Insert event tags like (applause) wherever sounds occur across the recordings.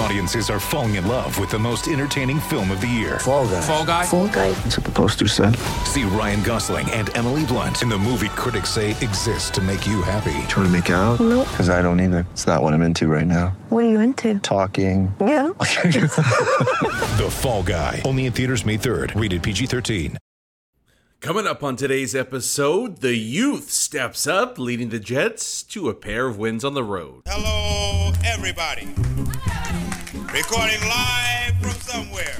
Audiences are falling in love with the most entertaining film of the year. Fall guy. Fall guy. Fall guy. That's what the poster said. See Ryan Gosling and Emily Blunt in the movie critics say exists to make you happy. Trying to make it out? Nope. Because I don't either. It's not what I'm into right now. What are you into? Talking. Yeah. (laughs) (laughs) The Fall Guy. Only in theaters May 3rd. Rated PG 13. Coming up on today's episode, the youth steps up, leading the Jets to a pair of wins on the road. Hello, everybody. Recording live from somewhere.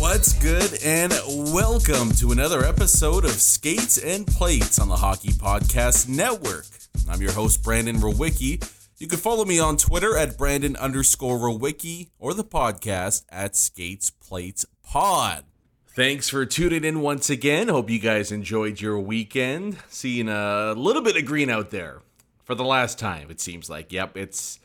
What's good, and welcome to another episode of Skates and Plates on the Hockey Podcast Network. I'm your host, Brandon Rowicki. You can follow me on Twitter at Brandon underscore Rowicki or the podcast at Skates Plates Pod. Thanks for tuning in once again. Hope you guys enjoyed your weekend. Seeing a little bit of green out there for the last time, it seems like. Yep, it's.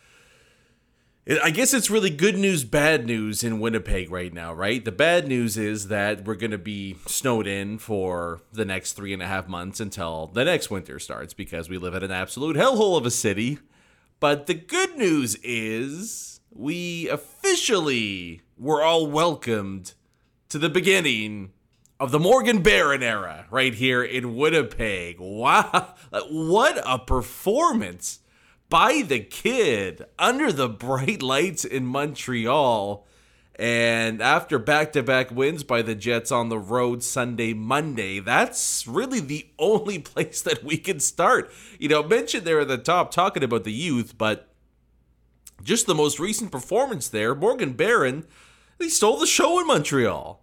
it- I guess it's really good news, bad news in Winnipeg right now, right? The bad news is that we're going to be snowed in for the next three and a half months until the next winter starts because we live in an absolute hellhole of a city. But the good news is we officially were all welcomed to the beginning of the Morgan Barron era right here in Winnipeg. Wow. What a performance by the kid under the bright lights in Montreal. And after back to back wins by the Jets on the road Sunday, Monday, that's really the only (laughs) place that we can start. You know, mentioned there at the top talking about the youth, but just the most recent performance there, Morgan Barron, he stole the show in Montreal.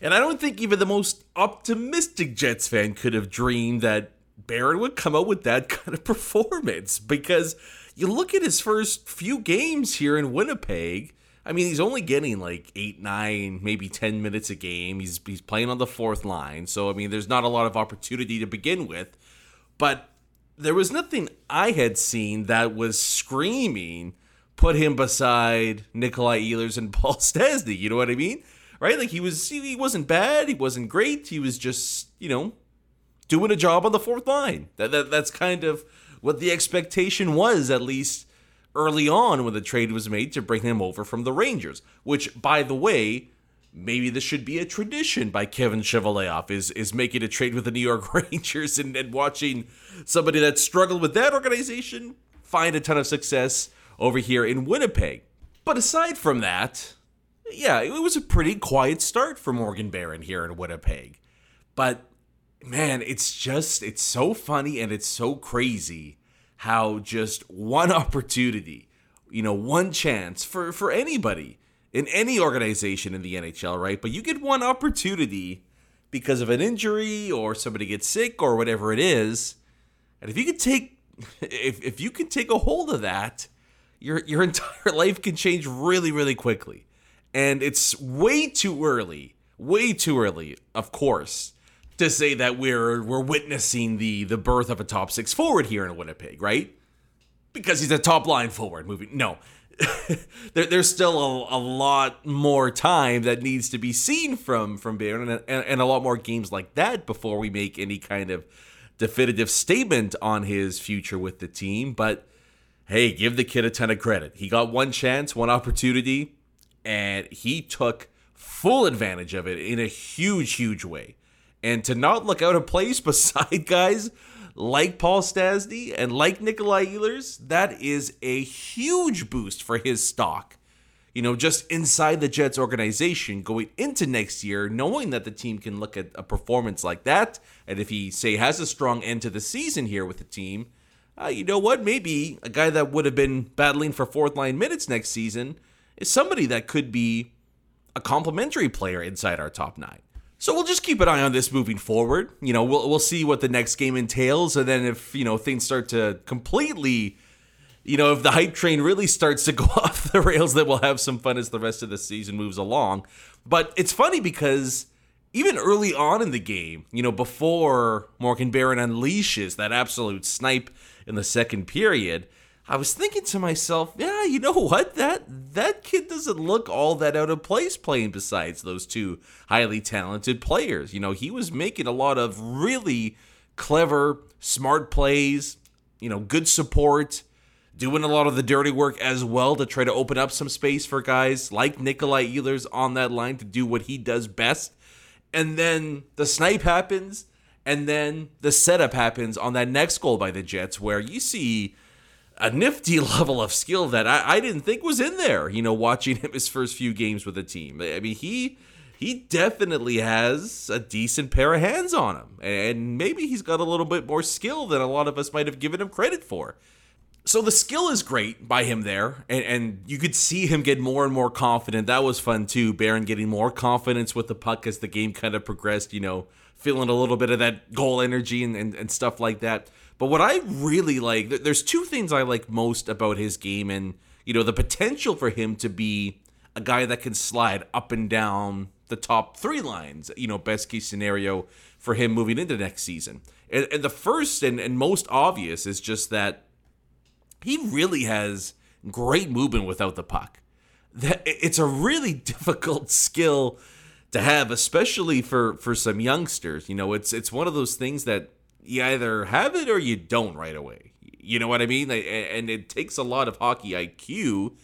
And I don't think even the most optimistic Jets fan could have dreamed that Barron would come out with that (laughs) kind of performance because you look at his first few games here in Winnipeg. I mean, he's only getting like eight, nine, maybe 10 minutes a game. He's, he's playing on the fourth line. So, I mean, there's not a lot of opportunity to begin with. But there was nothing I had seen that was screaming, put him beside Nikolai Ehlers and (laughs) Paul Stastny. You know what I mean? Right? Like he was, he wasn't bad. He wasn't great. He was just, you know, doing a job on the fourth line. That, that that's kind of what the expectation was, at least early on when the trade was made to bring him over from the Rangers. Which, by the way, maybe this should be a tradition by Kevin Cheveldayoff is is making a trade with the New York (laughs) Rangers and, and watching somebody that struggled with that organization find a ton of success over here in Winnipeg. But aside from that, yeah, it was a pretty quiet start for Morgan Barron here in Winnipeg. But man, it's just it's so funny and it's so crazy how just one (laughs) opportunity, you know, one chance for for anybody in any organization in the NHL, right? But you get one opportunity because of an injury or somebody gets sick or whatever it is. And if you could take (laughs) if if you can take a hold of that, your your (laughs) entire life can change really really quickly. And it's way too early, way too early, of course, to say that we're we're witnessing the the birth of a top 6 forward here in Winnipeg, right? Because he's a top line forward moving. No. (laughs) there, there's still a, a lot more time that needs to be seen from from Barron and, and, and a lot more games like that before we make any kind of definitive statement on his future with the team. But hey, give the kid a ton of credit. He got one chance, one opportunity, and he took full advantage of it in a huge, huge way. And to not look out of place (laughs) beside guys like Paul Stastny and like Nikolai Ehlers, that is a huge boost for his stock. You know, just inside the Jets organization going into next year, knowing that the team can look at a performance like that, and if he, say, has a strong end to the season here with the team, uh, you know what? Maybe a guy that would have been battling for fourth line minutes next season is somebody that could be a complementary player inside our top nine. So we'll just keep an eye on this moving forward. You know, we'll we'll see what the next game entails, and then if you know things start to completely, you know, if the hype train really starts to (laughs) go off the rails, then we'll have some fun as the rest of the season moves along. But it's funny because even early on in the game, you know, before Morgan Barron unleashes that absolute snipe in the second period, I was thinking to myself, yeah, you know what? That that kid doesn't look all that out of place playing besides those two highly talented players. You know, he was making a lot of really clever, smart plays, you know, good support, doing a lot of the dirty work as well to try to open up some space for guys like Nikolai Ehlers on that line to do what he does best. And then the snipe happens, and then the setup happens on that next goal by the Jets where you see a nifty (laughs) level of skill that I, I didn't think was in there. You know, watching him his first few games with the team. I mean, he he definitely has a decent pair of hands on him, and maybe he's got a little bit more skill than a lot of us might have given him credit for. So the skill is great by him there, and, and you could see him get more and more confident. That was fun too. Barron getting more confidence with the puck as the game kind of progressed. You know, feeling a little bit of that goal energy and, and, and stuff like that. But what I really like, there's two things I like most about his game, and you know the potential for him to be a guy that can slide up and down the top three lines. You know, best case scenario for him moving into next season. And, and the first and, and most obvious is just that he really has great movement without the puck. That it's a really (laughs) difficult skill to have, especially for for some youngsters. You know, it's it's one of those things that you either have it or you don't right away. You know what I mean? And it takes a lot of hockey IQ,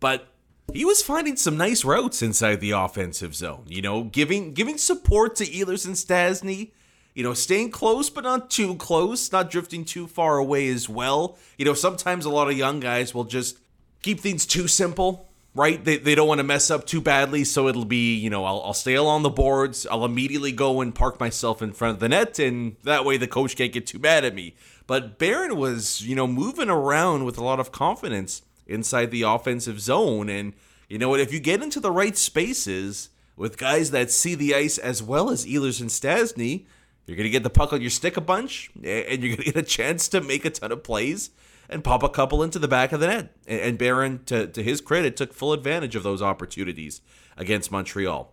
but he was finding some nice routes inside the offensive zone. You know, giving giving support to Ehlers and Stastny. You know, staying close but not too close, not drifting too far away as well. You know, sometimes a lot of young guys will just keep things too simple right? They, they don't want to mess up too badly, so it'll be, you know, I'll, I'll stay along the boards. I'll immediately go and park myself in front of the net, and that way the coach can't get too mad at me. But Barron was, you know, moving around with a lot of confidence inside the offensive zone. And, you know what, if you get into the right spaces with guys that see the ice as well as Ehlers and Stastny, you're going to get the puck on your stick a bunch, and you're going to get a (laughs) chance to make a ton of plays and pop a couple into the back of the net. And Barron, to, to his credit, took full advantage of those opportunities against Montreal.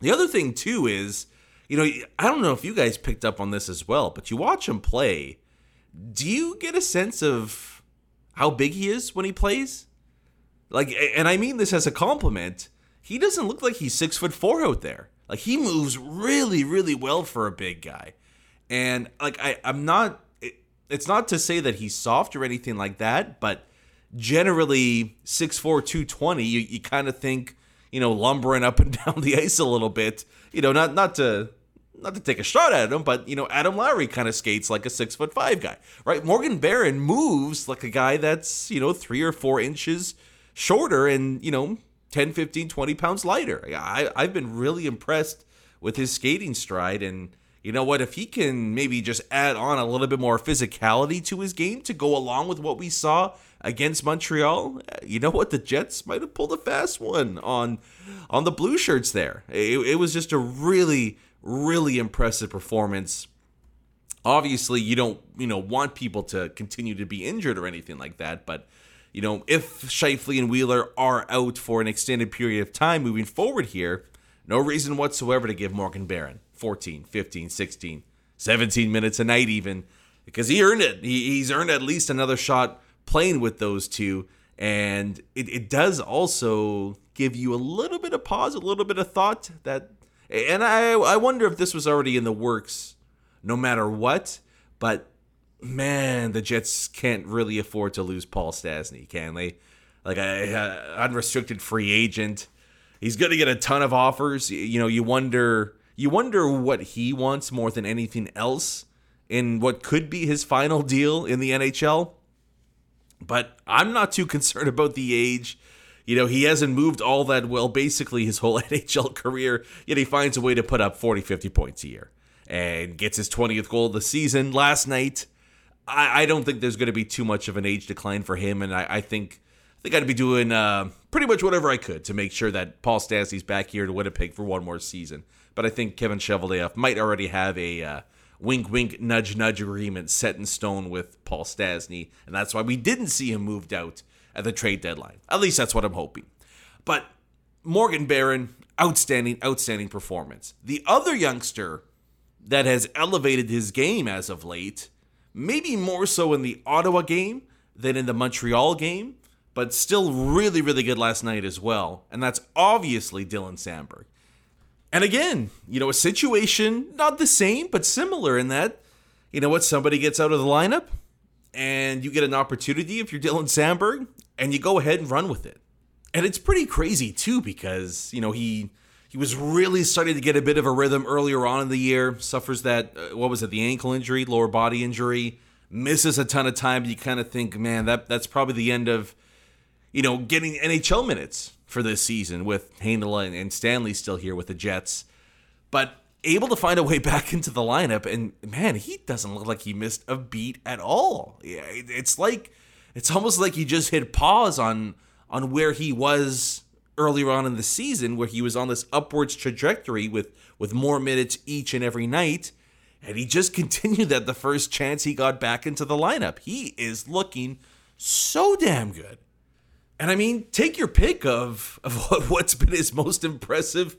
The other thing, too, is, you know, I don't know if you guys picked up on this as well, but you watch him play. Do you get a sense of how big he is when he plays? Like, and I mean this as a compliment. He doesn't look like he's six foot four out there. Like he moves really, really well for a big guy. And like I, I'm not it's not to say that he's soft or anything like that, but generally 6'4", 220, you, you kind of think, you know, lumbering up and (laughs) down the ice a little bit. You know, not not to not to take a shot at him, but you know, Adam Lowry kind of skates like a six foot five guy, right? Morgan Barron moves like a guy that's, you know, three or four inches shorter and, you know, 10, 15, 20 pounds lighter. I, I've been really impressed with his skating stride and you know what? If he can maybe just add on a little bit more physicality to his game to go along with what we saw against Montreal, eh, you know what? The Jets might have pulled a fast one on on the blue shirts there. It, it was just a really, really impressive performance. Obviously, you don't you know want people to continue to be injured or anything like that, but you know if Scheifele and Wheeler are out for an extended period of time moving forward here, no reason whatsoever to give Morgan Barron 14, 15, 16, 17 minutes a night, even because he earned it. He, he's earned at least another shot playing with those two. And it, it does also give you a little bit of pause, a little bit of thought that, and I, I wonder if this was already in the works no matter what, but man, the Jets can't really afford to lose Paul Stastny, can they? Like a, a unrestricted free agent. He's going to get a ton of offers. You know, you wonder you wonder what he wants more than anything else in what could be his final deal in the NHL. But I'm not too (laughs) concerned about the age. You know, he hasn't moved all that well basically his whole (laughs) NHL career, yet he finds a way to put up 40, 50 points a year and gets his 20th goal of the season last night. I, I don't think there's going to be too much of an age decline for him, and I, I think I think I'd be doing uh, pretty much whatever I could to make sure that Paul Stastny's back here to Winnipeg for one more season. But I think Kevin Cheveldayoff might already have a uh, wink, wink, nudge, nudge agreement set in stone with Paul Stastny, and that's why we didn't see him moved out at the trade deadline. At least that's what I'm hoping. But Morgan Barron, outstanding, outstanding performance. The other youngster that has elevated his game as of late, maybe more so in the Ottawa game than in the Montreal game, but still really, really good last night as well. And that's obviously Dylan Samberg. And again, you know, a situation not the same, but similar in that, you know what, somebody gets out of the lineup and you get an opportunity if you're Dylan Samberg and you go ahead and run with it. And it's pretty crazy too because, you know, he he was really starting to get a bit of a rhythm earlier on in the year, suffers that uh, what was it, the ankle injury, lower body injury, misses a ton of time. You kind of think, man, that that's probably the end of you know, getting NHL minutes for this season with Heinola and, and Stanley still here with the Jets. But able to find a way (laughs) back into the lineup. And man he doesn't look like he missed a beat at all. Yeah it's like it's almost like he just hit pause on on where he was earlier on in the season where he was on this upwards trajectory with with more minutes each and every night. And he just (laughs) continued that the first chance he got back into the lineup. He is looking so damn good and I mean, take your pick of of (laughs) what, what's been his most impressive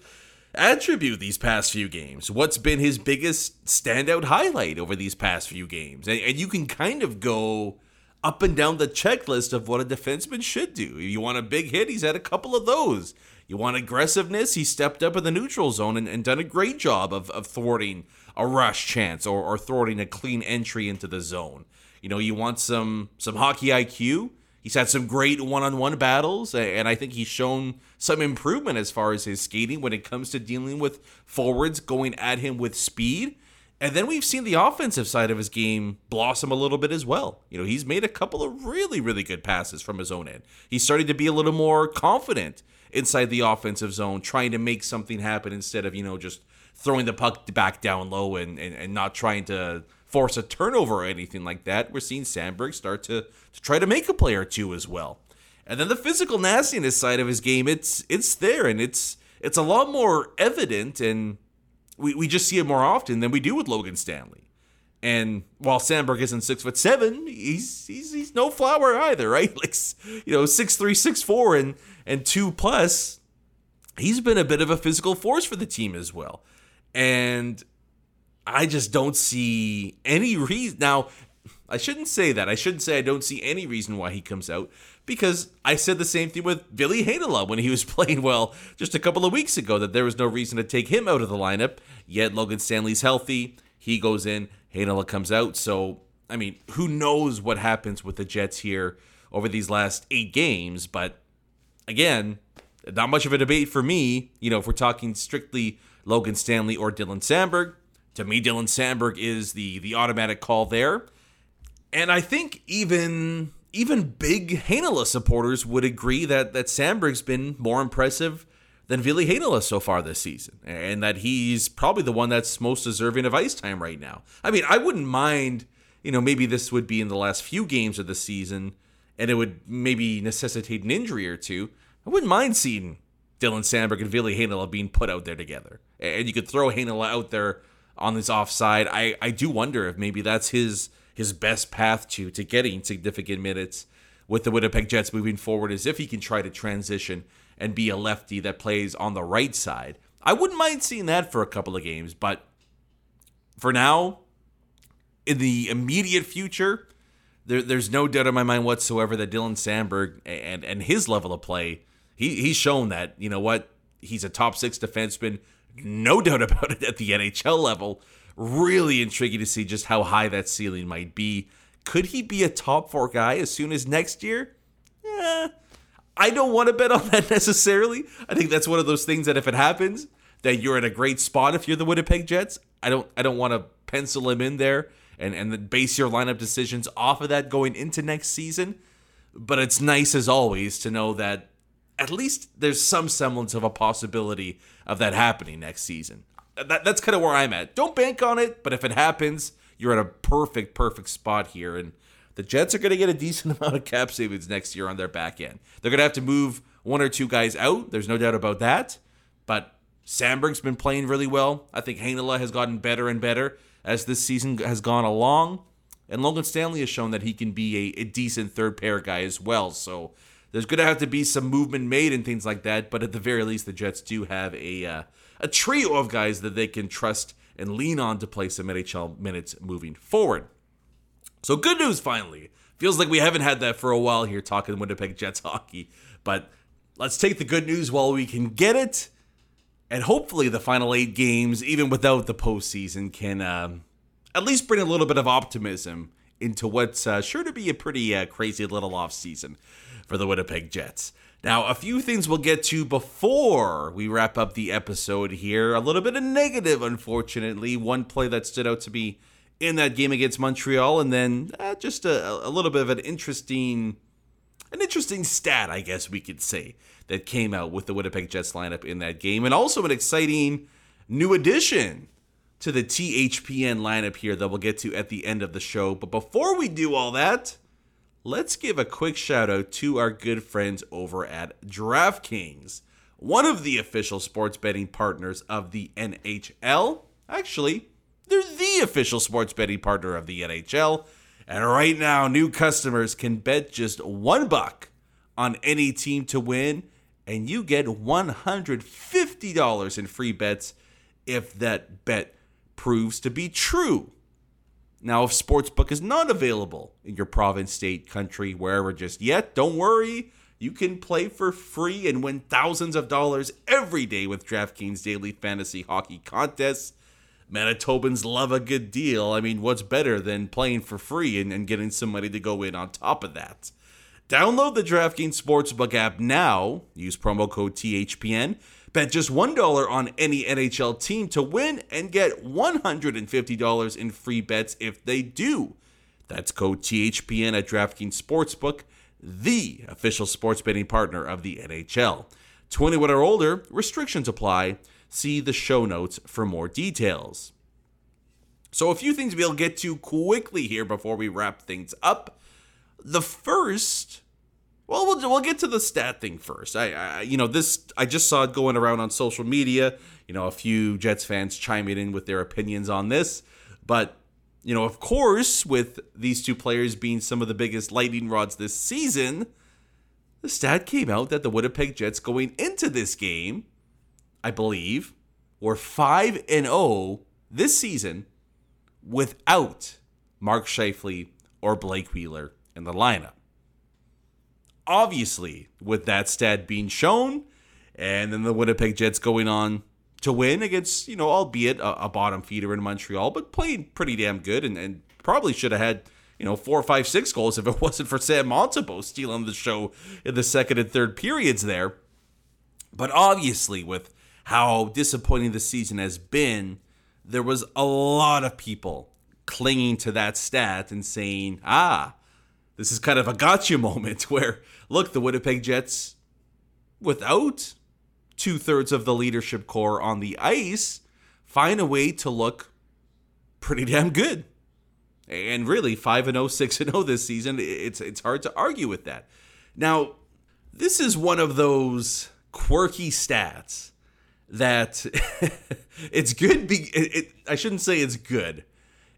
attribute these past few games. What's been his biggest standout highlight over these past few games? And, and you can kind of go up and down the checklist of what a defenseman should do. If you want a big hit, he's had a couple of those. You want aggressiveness, he stepped up in the neutral zone and, and done a great job of, of thwarting a rush chance or, or thwarting a clean entry into the zone. You know, you want some some hockey IQ He's had some great one-on-one battles, and I think he's shown some improvement as far as his skating when it comes to dealing with forwards going at him with speed. And then we've seen the offensive side of his game blossom a little bit as well. You know, he's made a couple of really, really good passes from his own end. He's starting to be a little more confident inside the offensive zone, trying to make something happen instead of, you know, just throwing the puck back down low and, and, and not trying to force a turnover or anything like that. We're seeing Samberg start to, to try to make a play or two as well. And then the physical nastiness side of his game, it's it's there and it's it's a lot more evident and we, we just see it more often than we do with Logan Stanley. And while Samberg isn't six foot seven, he's he's he's no flower either, (laughs) right? Like you know, six three, six four, and and two plus. He's been a bit of a physical force for the team as well. And I just don't see any reason. Now, I shouldn't say that. I shouldn't say I don't see any reason why he comes out because I said the same thing with Ville Heinola when he (laughs) was playing well just a couple of weeks ago that there was no reason to take him out of the lineup. Yet Logan Stanley's healthy. He goes in, Heinola comes out. So, I mean, who knows what happens with the Jets here over these last eight games. But again, not much of a debate for me. You know, if we're talking strictly Logan Stanley or Dylan Samberg, to me, Dylan Samberg is the the automatic call there. And I think even even big Heinola supporters would agree that that Samberg's been more impressive than Ville Heinola so far this season, and that he's probably the one that's most deserving of ice time right now. I mean, I wouldn't mind, you know, maybe this would be in the last few games of the season, and it would maybe necessitate an injury or two. I wouldn't mind seeing Dylan Samberg and Ville Heinola being put out there together, and you could throw Heinola out there on this offside. I, I do wonder if maybe that's his his best path to to getting significant minutes with the Winnipeg Jets moving forward is if he can try to transition and be a lefty that plays on the right side. I wouldn't mind seeing that for a couple of games, but for now, in the immediate future, there, there's no doubt in my mind whatsoever that Dylan Samberg and and his level of play, he he's shown that you know what he's a top six defenseman no doubt about it at the NHL level. Really intriguing to see just how high that ceiling might be. Could he be a top four guy as soon as next year? Yeah, I don't want to bet on that (laughs) necessarily. I think that's one of those things that if it happens, that you're in a great spot if you're the Winnipeg Jets. I don't I don't want to pencil him in there and and base your lineup decisions off of that going into next season. But it's nice as always to know that at least there's some semblance of a possibility of that happening next season. That, that's kind of where I'm at. Don't bank on it, but if it happens, you're at a perfect, perfect spot here. And the Jets are going to get a decent (laughs) amount of cap savings next year on their back end. They're going to have to move one or two guys out. There's no doubt about that. But Samberg's been playing really well. I think Heinola has gotten better and better as this season has gone along. And Logan Stanley has shown that he can be a, a decent third pair guy as well. So there's going to have to be some movement made and things like that. But at the very least, the Jets do have a uh, a trio of guys that they can trust and lean on to play some NHL minutes moving forward. So good news finally. Feels like we haven't had that for a while here talking Winnipeg Jets (laughs) hockey. But let's take the good news while we can get it. And hopefully the final eight games, even without the postseason, can um, at least bring a little bit of optimism into what's uh, sure to be a pretty uh, crazy little offseason for the Winnipeg Jets. Now, a few things we'll get to before we wrap up the episode here. A little bit of negative, unfortunately. One play that stood out to me in that game against Montreal, and then uh, just a, a little bit of an interesting, an interesting stat, I guess we could say, that came out with the Winnipeg Jets lineup in that game, and also an exciting new addition to the THPN lineup here that we'll get to at the end of the show. But before we do all that, let's give a quick shout out to our good friends over at DraftKings, one of the official sports betting partners of the NHL. Actually, they're the official sports betting partner of the NHL. And right now, new customers can bet just one buck on any team to win, and you get $150 in free bets if that bet proves to be true. Now, if Sportsbook is not available in your province, state, country, wherever just yet, don't worry. You can play for free and win thousands of dollars every day with DraftKings daily fantasy hockey contests. Manitobans love a good deal. I mean, what's better than playing for free and, and getting some money to go in on top of that? Download the DraftKings Sportsbook app now. Use promo code THPN. Bet just $1 on any NHL team to win and get $150 in free bets if they do. That's code THPN at DraftKings Sportsbook, the official sports betting partner of the NHL. 21 or older, restrictions apply. See the show notes for more details. So, a few things we'll get to quickly here before we wrap things up. The first well, we'll we'll get to the stat thing first. I, I, you know this I just saw it going around on social media. You know, a few Jets fans chiming in with their opinions on this, but you know, of course, with these two players being some of the biggest lightning rods this season, the stat came out that the Winnipeg Jets going into this game, I believe, were 5 and 0 this season without Mark Scheifele or Blake Wheeler in the lineup obviously, with that stat being shown, and then the Winnipeg Jets going on to win against, you know, albeit a, a bottom feeder in Montreal, but playing pretty damn good and, and probably should have had, you know, four, five, six goals if it (laughs) wasn't for Sam Montembeault stealing the show in the second and third periods there. But obviously, with how disappointing the season has been, there was a lot of people clinging to that stat and saying, ah, this is kind of a gotcha moment (laughs) where, look, the Winnipeg Jets, without two thirds of the leadership core on the ice, find a way to look pretty damn good. And really, 5 0, (laughs) 6 0 this season, it's, it's hard to argue with that. Now, this is one of those quirky stats that (laughs) it's good. Be, it, it, I shouldn't say it's good.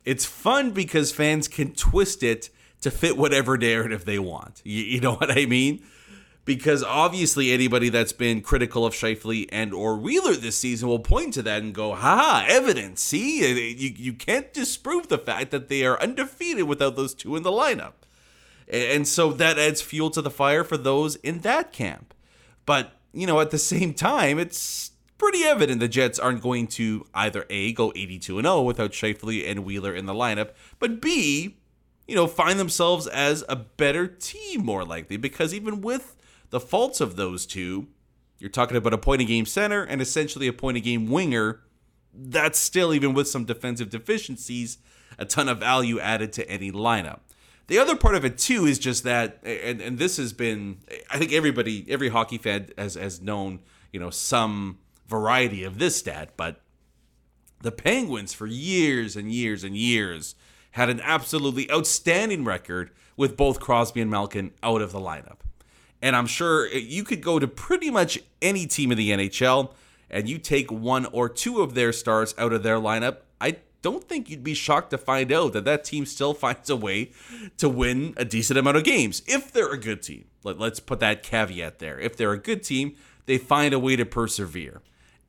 It's fun because fans can twist it to fit whatever narrative they want. You, you know (laughs) what I mean? Because obviously, anybody that's been critical of Scheifele and or Wheeler this season will point to that and go, "Ha, evidence! See, uh, uh, you you can't disprove the fact that they are undefeated without those two in the lineup." And so that adds fuel to the fire for those in that camp. But you know, at the (laughs) same time, it's pretty evident the Jets aren't going to either a go 82 and 0 without Scheifele and Wheeler in the lineup, but b you know, find themselves as a better team more likely because even with the faults of those two, you're talking about a point a game center and essentially a point a game winger. That's still, even with some defensive deficiencies, a ton of value added to any lineup. The other part of it too is just that, and, and this has been, I think everybody, every hockey fan has, has known, you know, some variety of this stat, but the Penguins for years and years and years had an absolutely outstanding record with both Crosby and Malkin out of the lineup. And I'm sure you could go to pretty much any team in the NHL and you take one or two of their stars out of their lineup. I don't think you'd be shocked to find out that that team still (laughs) finds a way to win a decent amount of games if they're a good team. Let, us put that caveat there. If they're a good team, they find a way to persevere.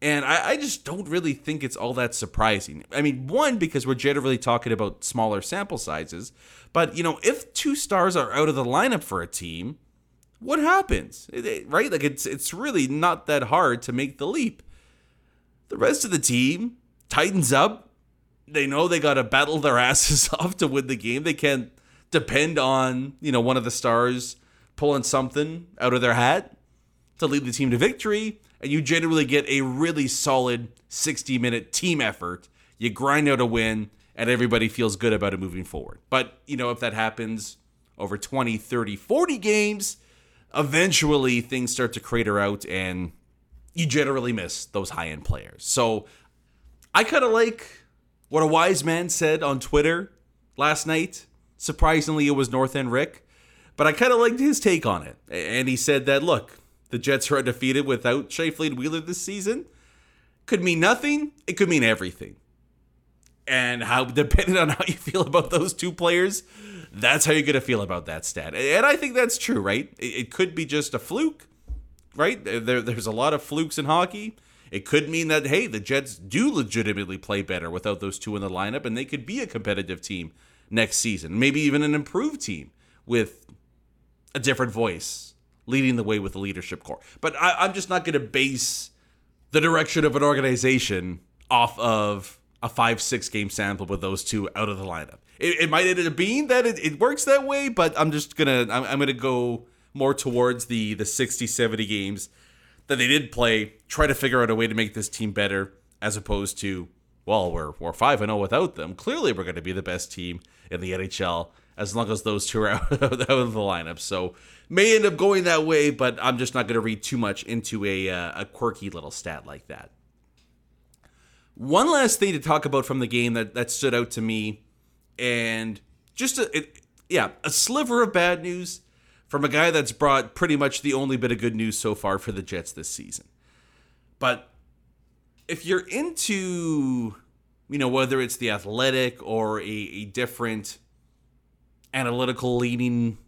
And I, I, just don't really think it's all that surprising. I mean, one, because we're generally talking about smaller sample sizes, but you know, if two stars are out of the lineup for a team, what happens? Right? Like it's it's really not that hard to make the leap. The rest of the team tightens up. They know they got to battle their (laughs) asses off to win the game. They can't depend on, you know, one of the stars pulling something out of their hat to lead the team to victory. And you generally get a really solid 60 minute team effort. You grind out a win, and everybody feels good about it moving forward. But, you know, if that happens over 20, 30, 40 games, eventually things start to crater out and you generally miss those high end players. So I kind of like what a wise man said on Twitter last night. Surprisingly, it was North End Rick, but I kind of liked his take on it. And he said that look, the Jets are undefeated without Scheifele and Wheeler this season. Could mean nothing, it could mean everything. And how, depending on how you feel about those two players, that's how you're going to feel about that stat. And I think that's true, right? It, could be just a fluke, right? There, there's a lot of flukes in hockey. It could mean that, hey, the Jets do legitimately play better without those two in the lineup, and they could be a competitive team next season. Maybe even an improved team with a different voice leading the way with the leadership core. But I, I'm just not going to base the direction of an organization off of a five, six game sample with those two out of the lineup. It, it might end up being that it, it, works that way, but I'm just gonna I'm, I'm gonna go more towards the the 60, 70 games that they did play, try to figure out a way to make this team better, as opposed to, well, we're we're five and zero oh without them. Clearly, we're going to be the best team in the NHL as long as those two are (laughs) out, of the lineup. So may end up going that way, but I'm just not going to read too much into a uh, a quirky little stat like that. One last thing to talk about from the game that that stood out to me and just a it, yeah, a sliver of bad news from a guy that's brought pretty much the only bit of good news so far for the Jets this season. But if you're into, you know, whether it's the athletic or a, a different analytical leaning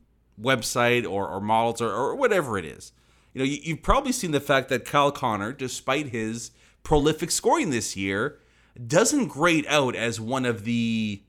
website or, or models or, or whatever it is, you know, you, you've probably seen the fact that Kyle Connor, despite his prolific scoring this year, doesn't grade out as one of the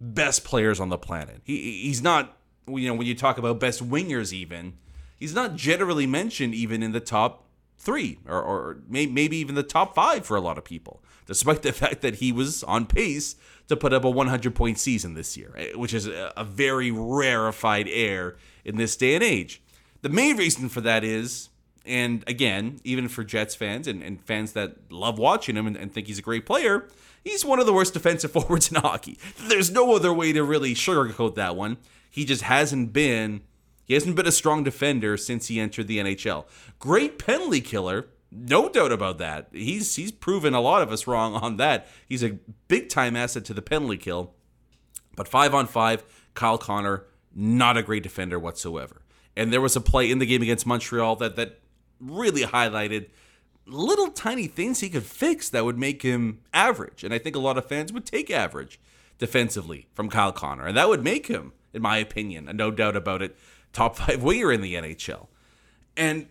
best players on the planet. He he's not you know when you talk about best wingers even he's not generally mentioned even in the top three or, or may, maybe even the top five for a lot of people despite the (laughs) fact that he was on pace to put up a 100 point season this year eh, which is a, a very rarefied air in this day and age the main reason for that is and again even for jets fans and, and fans that love watching him and, and think he's a great player he's one of the worst (laughs) defensive forwards in hockey. There's no other way to really sugarcoat that one. He just hasn't been he hasn't been a strong defender since he entered the NHL. Great penalty killer, no doubt about that. He's he's proven a lot of us wrong on that. He's a big time asset to the penalty kill. But 5 on 5, Kyle Connor not a great defender whatsoever. And there was a play in the game against Montreal that that really highlighted little tiny things he could fix that would make him average. And I think a lot of fans would take average defensively from Kyle Connor. And that would make him, in my opinion, no doubt about it, top (laughs) five winger in the NHL. And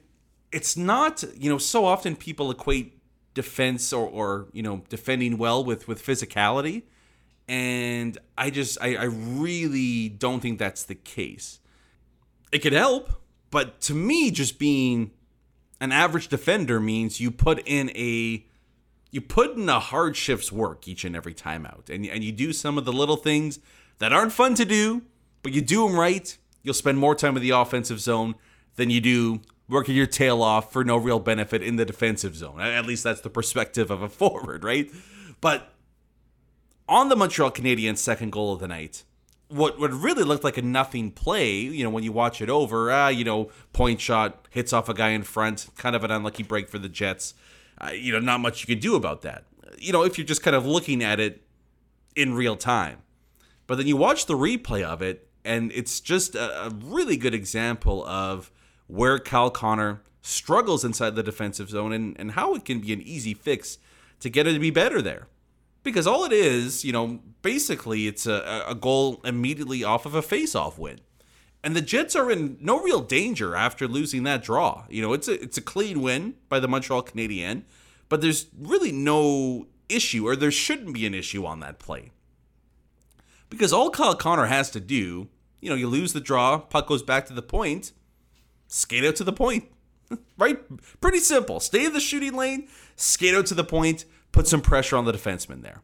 it's not, you know, so often people equate defense or, or you know, defending well with, with physicality. And I just, I, I really don't think that's the case. It could help, but to me, just being an average defender means you put in a you put in a hard shift's work each and every time out and, and you do some of the little things that aren't fun to do but you do them right you'll spend more time in the offensive zone than you do working your tail off for no real benefit in the defensive zone at least that's the perspective of a (laughs) forward right but on the montreal canadiens second goal of the night what what really looked like a nothing play, you know, when you watch it over, ah, you know, point shot hits off a guy in front, kind of an unlucky break for the Jets. Uh, you know, not much you can do about that. You know, if you're just kind of looking at it in real time. But then you watch the replay of it, And it's just a, a really good example of where Kyle Connor struggles inside the defensive zone and, and how it can be an easy fix to get it to be better there. Because all it is, you know, basically it's a, a goal immediately off of a face-off win. And the Jets are in no real danger after losing that draw. You know, it's a it's a clean win by the Montreal Canadiens, but there's really no issue, or there shouldn't be an issue on that play. Because all Kyle Connor has to do, you know, you lose the draw, puck goes back to the point, skate out to the point. (laughs) right? Pretty simple. Stay in the shooting lane, skate out to the point, put some pressure on the defenseman there.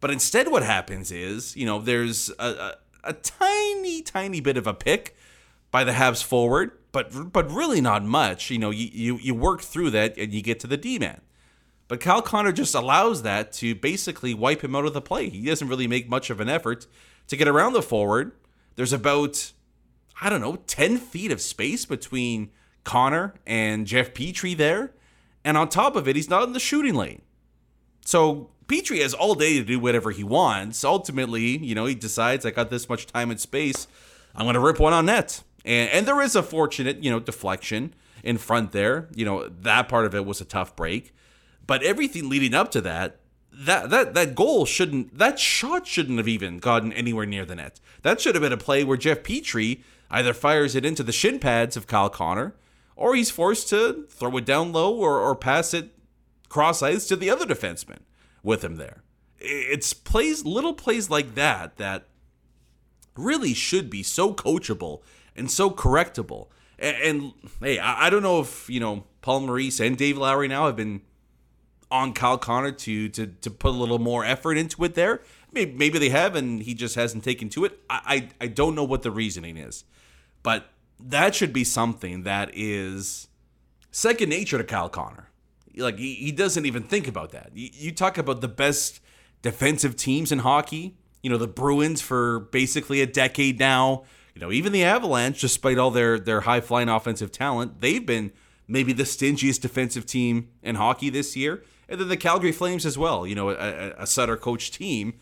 But instead, what happens is, you know, there's a, a, a tiny, tiny bit of a pick by the Habs forward, but but really not much. You know, you, you, you work through that and you get to the D man. But Kyle Connor just allows that to basically wipe him out of the play. He doesn't really make much of an effort to get around the forward. There's about, I don't know, 10 feet of space between Connor and Jeff Petry there. And on top of it, he's not in the shooting lane. So Petrie has all day to do whatever he wants. Ultimately, you know, he decides I got this much time and space. I'm going to rip one on net. And, and there is a fortunate, you know, deflection in front there. You know, that part of it was a tough break. But everything leading up to that, that that that goal shouldn't that shot shouldn't have even gotten anywhere near the net. That should have been a play where Jeff Petry either fires it into the shin pads of Kyle Connor or he's forced to throw it down low or, or pass it cross ice to the other defenseman with him there. It's plays, little plays like that, that really should be so coachable and so correctable. And, and hey, I, I, don't know if, you know, Paul Maurice and Dave Lowry now have been on Kyle Connor to, to, to put a little more effort into it there. Maybe, maybe they have and he just hasn't taken to it. I, I, I don't know what the reasoning is. But that should be something that is second nature to Kyle Connor. Like he, he doesn't even think about that. You, you talk about the best defensive teams in hockey. You know the Bruins for basically a decade now. You know even the Avalanche, despite all their their high flying offensive talent, they've been maybe the stingiest defensive team in hockey this year. And then the Calgary Flames as well. You know a, a Sutter coach team.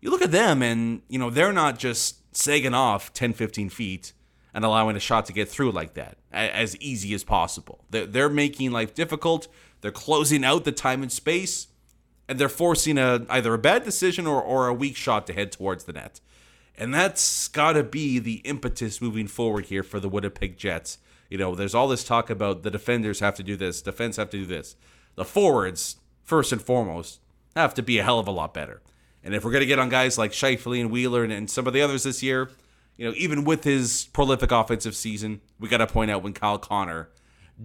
You look at them and you know they're not just sagging off 10, 15 feet and allowing a shot to get through like that as easy as possible. They're making life difficult. They're closing out the time and space, and they're forcing a either a bad decision or, or a weak shot to head towards the net. And that's got to be the impetus moving forward here for the Winnipeg Jets. You know, there's all this talk about the defenders have to do this, defense have to do this. The forwards, first and foremost, have to be a hell of a lot better. And if we're going to get on guys like Scheifele and Wheeler and, and some of the others this year, you know, even with his prolific offensive season, we got to point out when Kyle Connor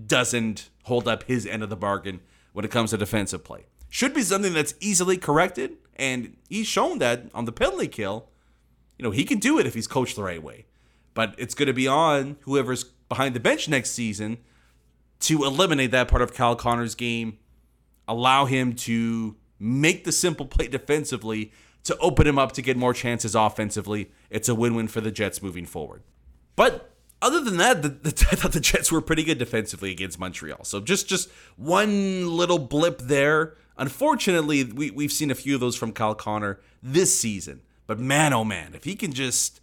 doesn't hold up his end of the bargain when it comes to defensive play. Should be something that's easily corrected, and he's shown that on the penalty kill. You know, he can do it if he's coached the right way. But it's going to be on whoever's behind the bench next season to eliminate that part of Kyle Connor's game, allow him to make the simple play defensively to open him up to get more chances offensively. It's a win win for the Jets moving forward. But other than that, the, the, (laughs) I thought the Jets were pretty good defensively against Montreal. So just just one little blip there. Unfortunately, we, we've seen a few of those from Kyle Connor this season. But man, oh man, if he can just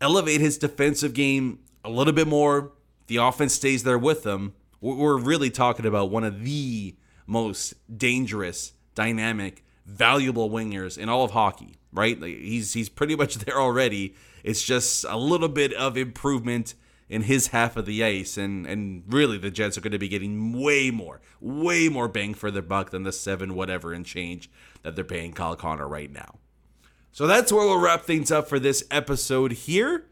elevate his defensive game a little bit more, the offense stays there with him. We're really talking about one of the most dangerous, dynamic, valuable wingers in all of hockey, right? Like he's he's pretty much (laughs) there already. It's just a little bit of improvement in his half of the ice, and and really the Jets are going to be getting way more, way more bang for their buck than the seven whatever and change that they're paying Kyle Connor right now. So that's where we'll wrap things up for this episode here.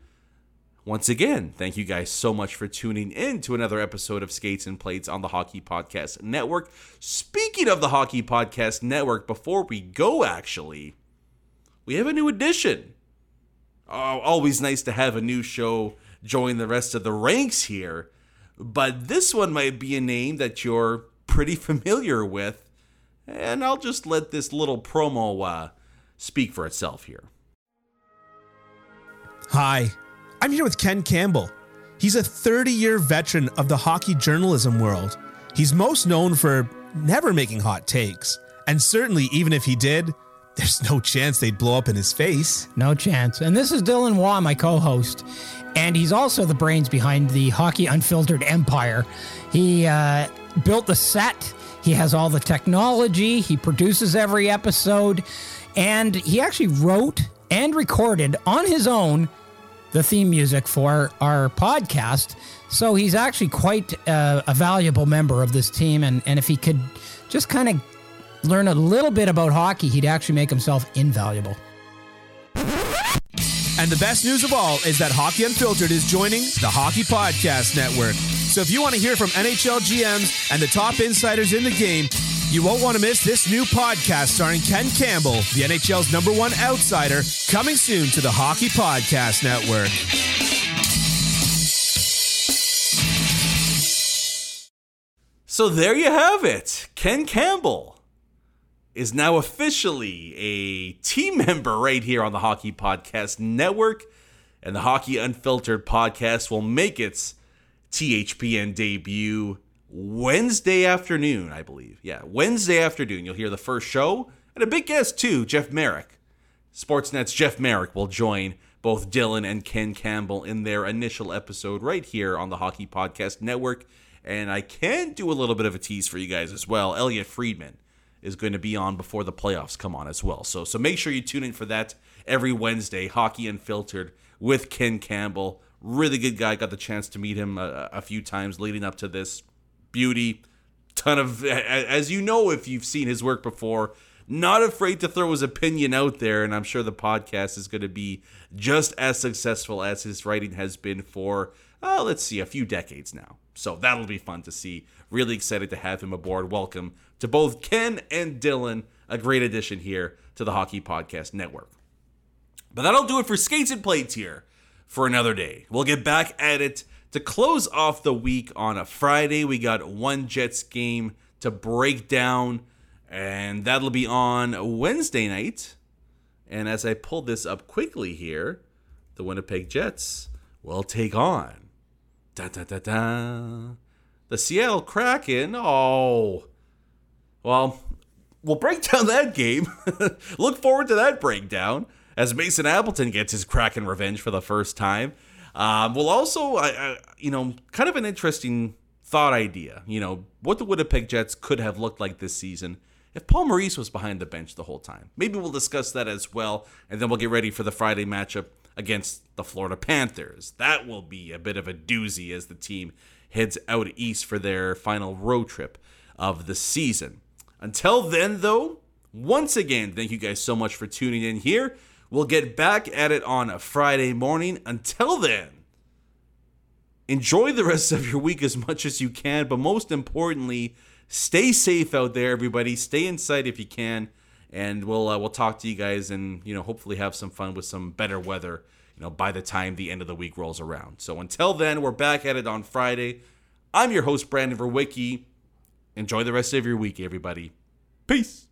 Once again, thank you guys so much for tuning in to another episode of Skates and Plates on the Hockey Podcast Network. Speaking of the Hockey Podcast Network, before we go, actually, we have a new addition. Oh, always nice to have a new show join the rest of the ranks here. But this one might be a name that you're pretty (laughs) familiar with. And I'll just let this little promo uh, speak for itself here. Hi. I'm here with Ken Campbell. He's a 30 year veteran of the hockey journalism world. He's most known for never making hot takes, and certainly, even if he did, (laughs) there's no chance they'd blow up in his face. No chance. And this is Dylan Waugh, my co host. And he's also the brains behind the Hockey Unfiltered Empire. He uh, built the set, he has all the technology, he produces every episode, and he actually wrote and recorded on his own the theme music for our podcast. So he's actually quite uh, a valuable member of this team. And, and if he could just kind of learn a little bit about hockey, he'd actually make himself invaluable. And the best news of all is that Hockey Unfiltered is joining the Hockey Podcast Network. So if you want to hear from NHL GMs and the top insiders in the game, you won't want to miss this new podcast starring Ken Campbell, the NHL's number one outsider, coming soon to the Hockey Podcast Network. So there you have it. Ken Campbell is now officially a team (laughs) member right here on the Hockey Podcast Network. And the Hockey Unfiltered podcast will make its THPN debut Wednesday afternoon, I believe. Yeah, Wednesday afternoon. You'll hear the first show. And a big guest, too, Jeff Marek. Sportsnet's Jeff Marek will join both Dylan and Ken Campbell in their initial episode right here on the Hockey Podcast Network. And I can do a little bit of a tease for you guys as well. Elliot Friedman is going to be on before the playoffs come on as well. So so make sure you tune in for that every Wednesday. Hockey Unfiltered with Ken Campbell. Really good guy. Got the chance to meet him a, a few times leading up to this. Beauty. Ton of as you know if you've seen his work before. Not afraid to throw his opinion out there, and I'm sure the podcast is going to be just as successful as his writing has been for, uh, let's see, a few decades now. So that'll be fun to see. Really excited to have him aboard. Welcome to both Ken and Dylan. A great addition here to the Hockey Podcast Network. But that'll do it for Skates and Plates here for another day. We'll get back at it to close off the week on a Friday. We got one Jets game to break down, and that'll be on Wednesday night. And as I pull this up quickly here, the Winnipeg Jets will take on Da da da da. The Seattle Kraken. Oh. Well, we'll break (laughs) down that game. Look forward to that breakdown as Mason Appleton gets his Kraken revenge for the first time. Um, we'll also, I, I, you know, kind of an interesting thought idea. You know, what the Winnipeg Jets could have looked like this season if Paul Maurice was behind the bench the whole time. Maybe we'll discuss that as well, and then we'll get ready for the Friday matchup against the Florida Panthers. That will be a bit of a doozy as the team heads out east for their final road trip of the season. Until then, though, once again, thank you guys so much for tuning in here. We'll get back at it on a Friday morning. Until then, enjoy the rest of your week as much as you can, but most importantly, stay safe out there, everybody. Stay inside if you can and we'll uh, we'll talk to you guys and you know hopefully have some fun with some better weather you know by the time the end of the week rolls around. So until then we're back at it on friday. I'm your host brandon verwicki. Enjoy the rest of your week everybody. Peace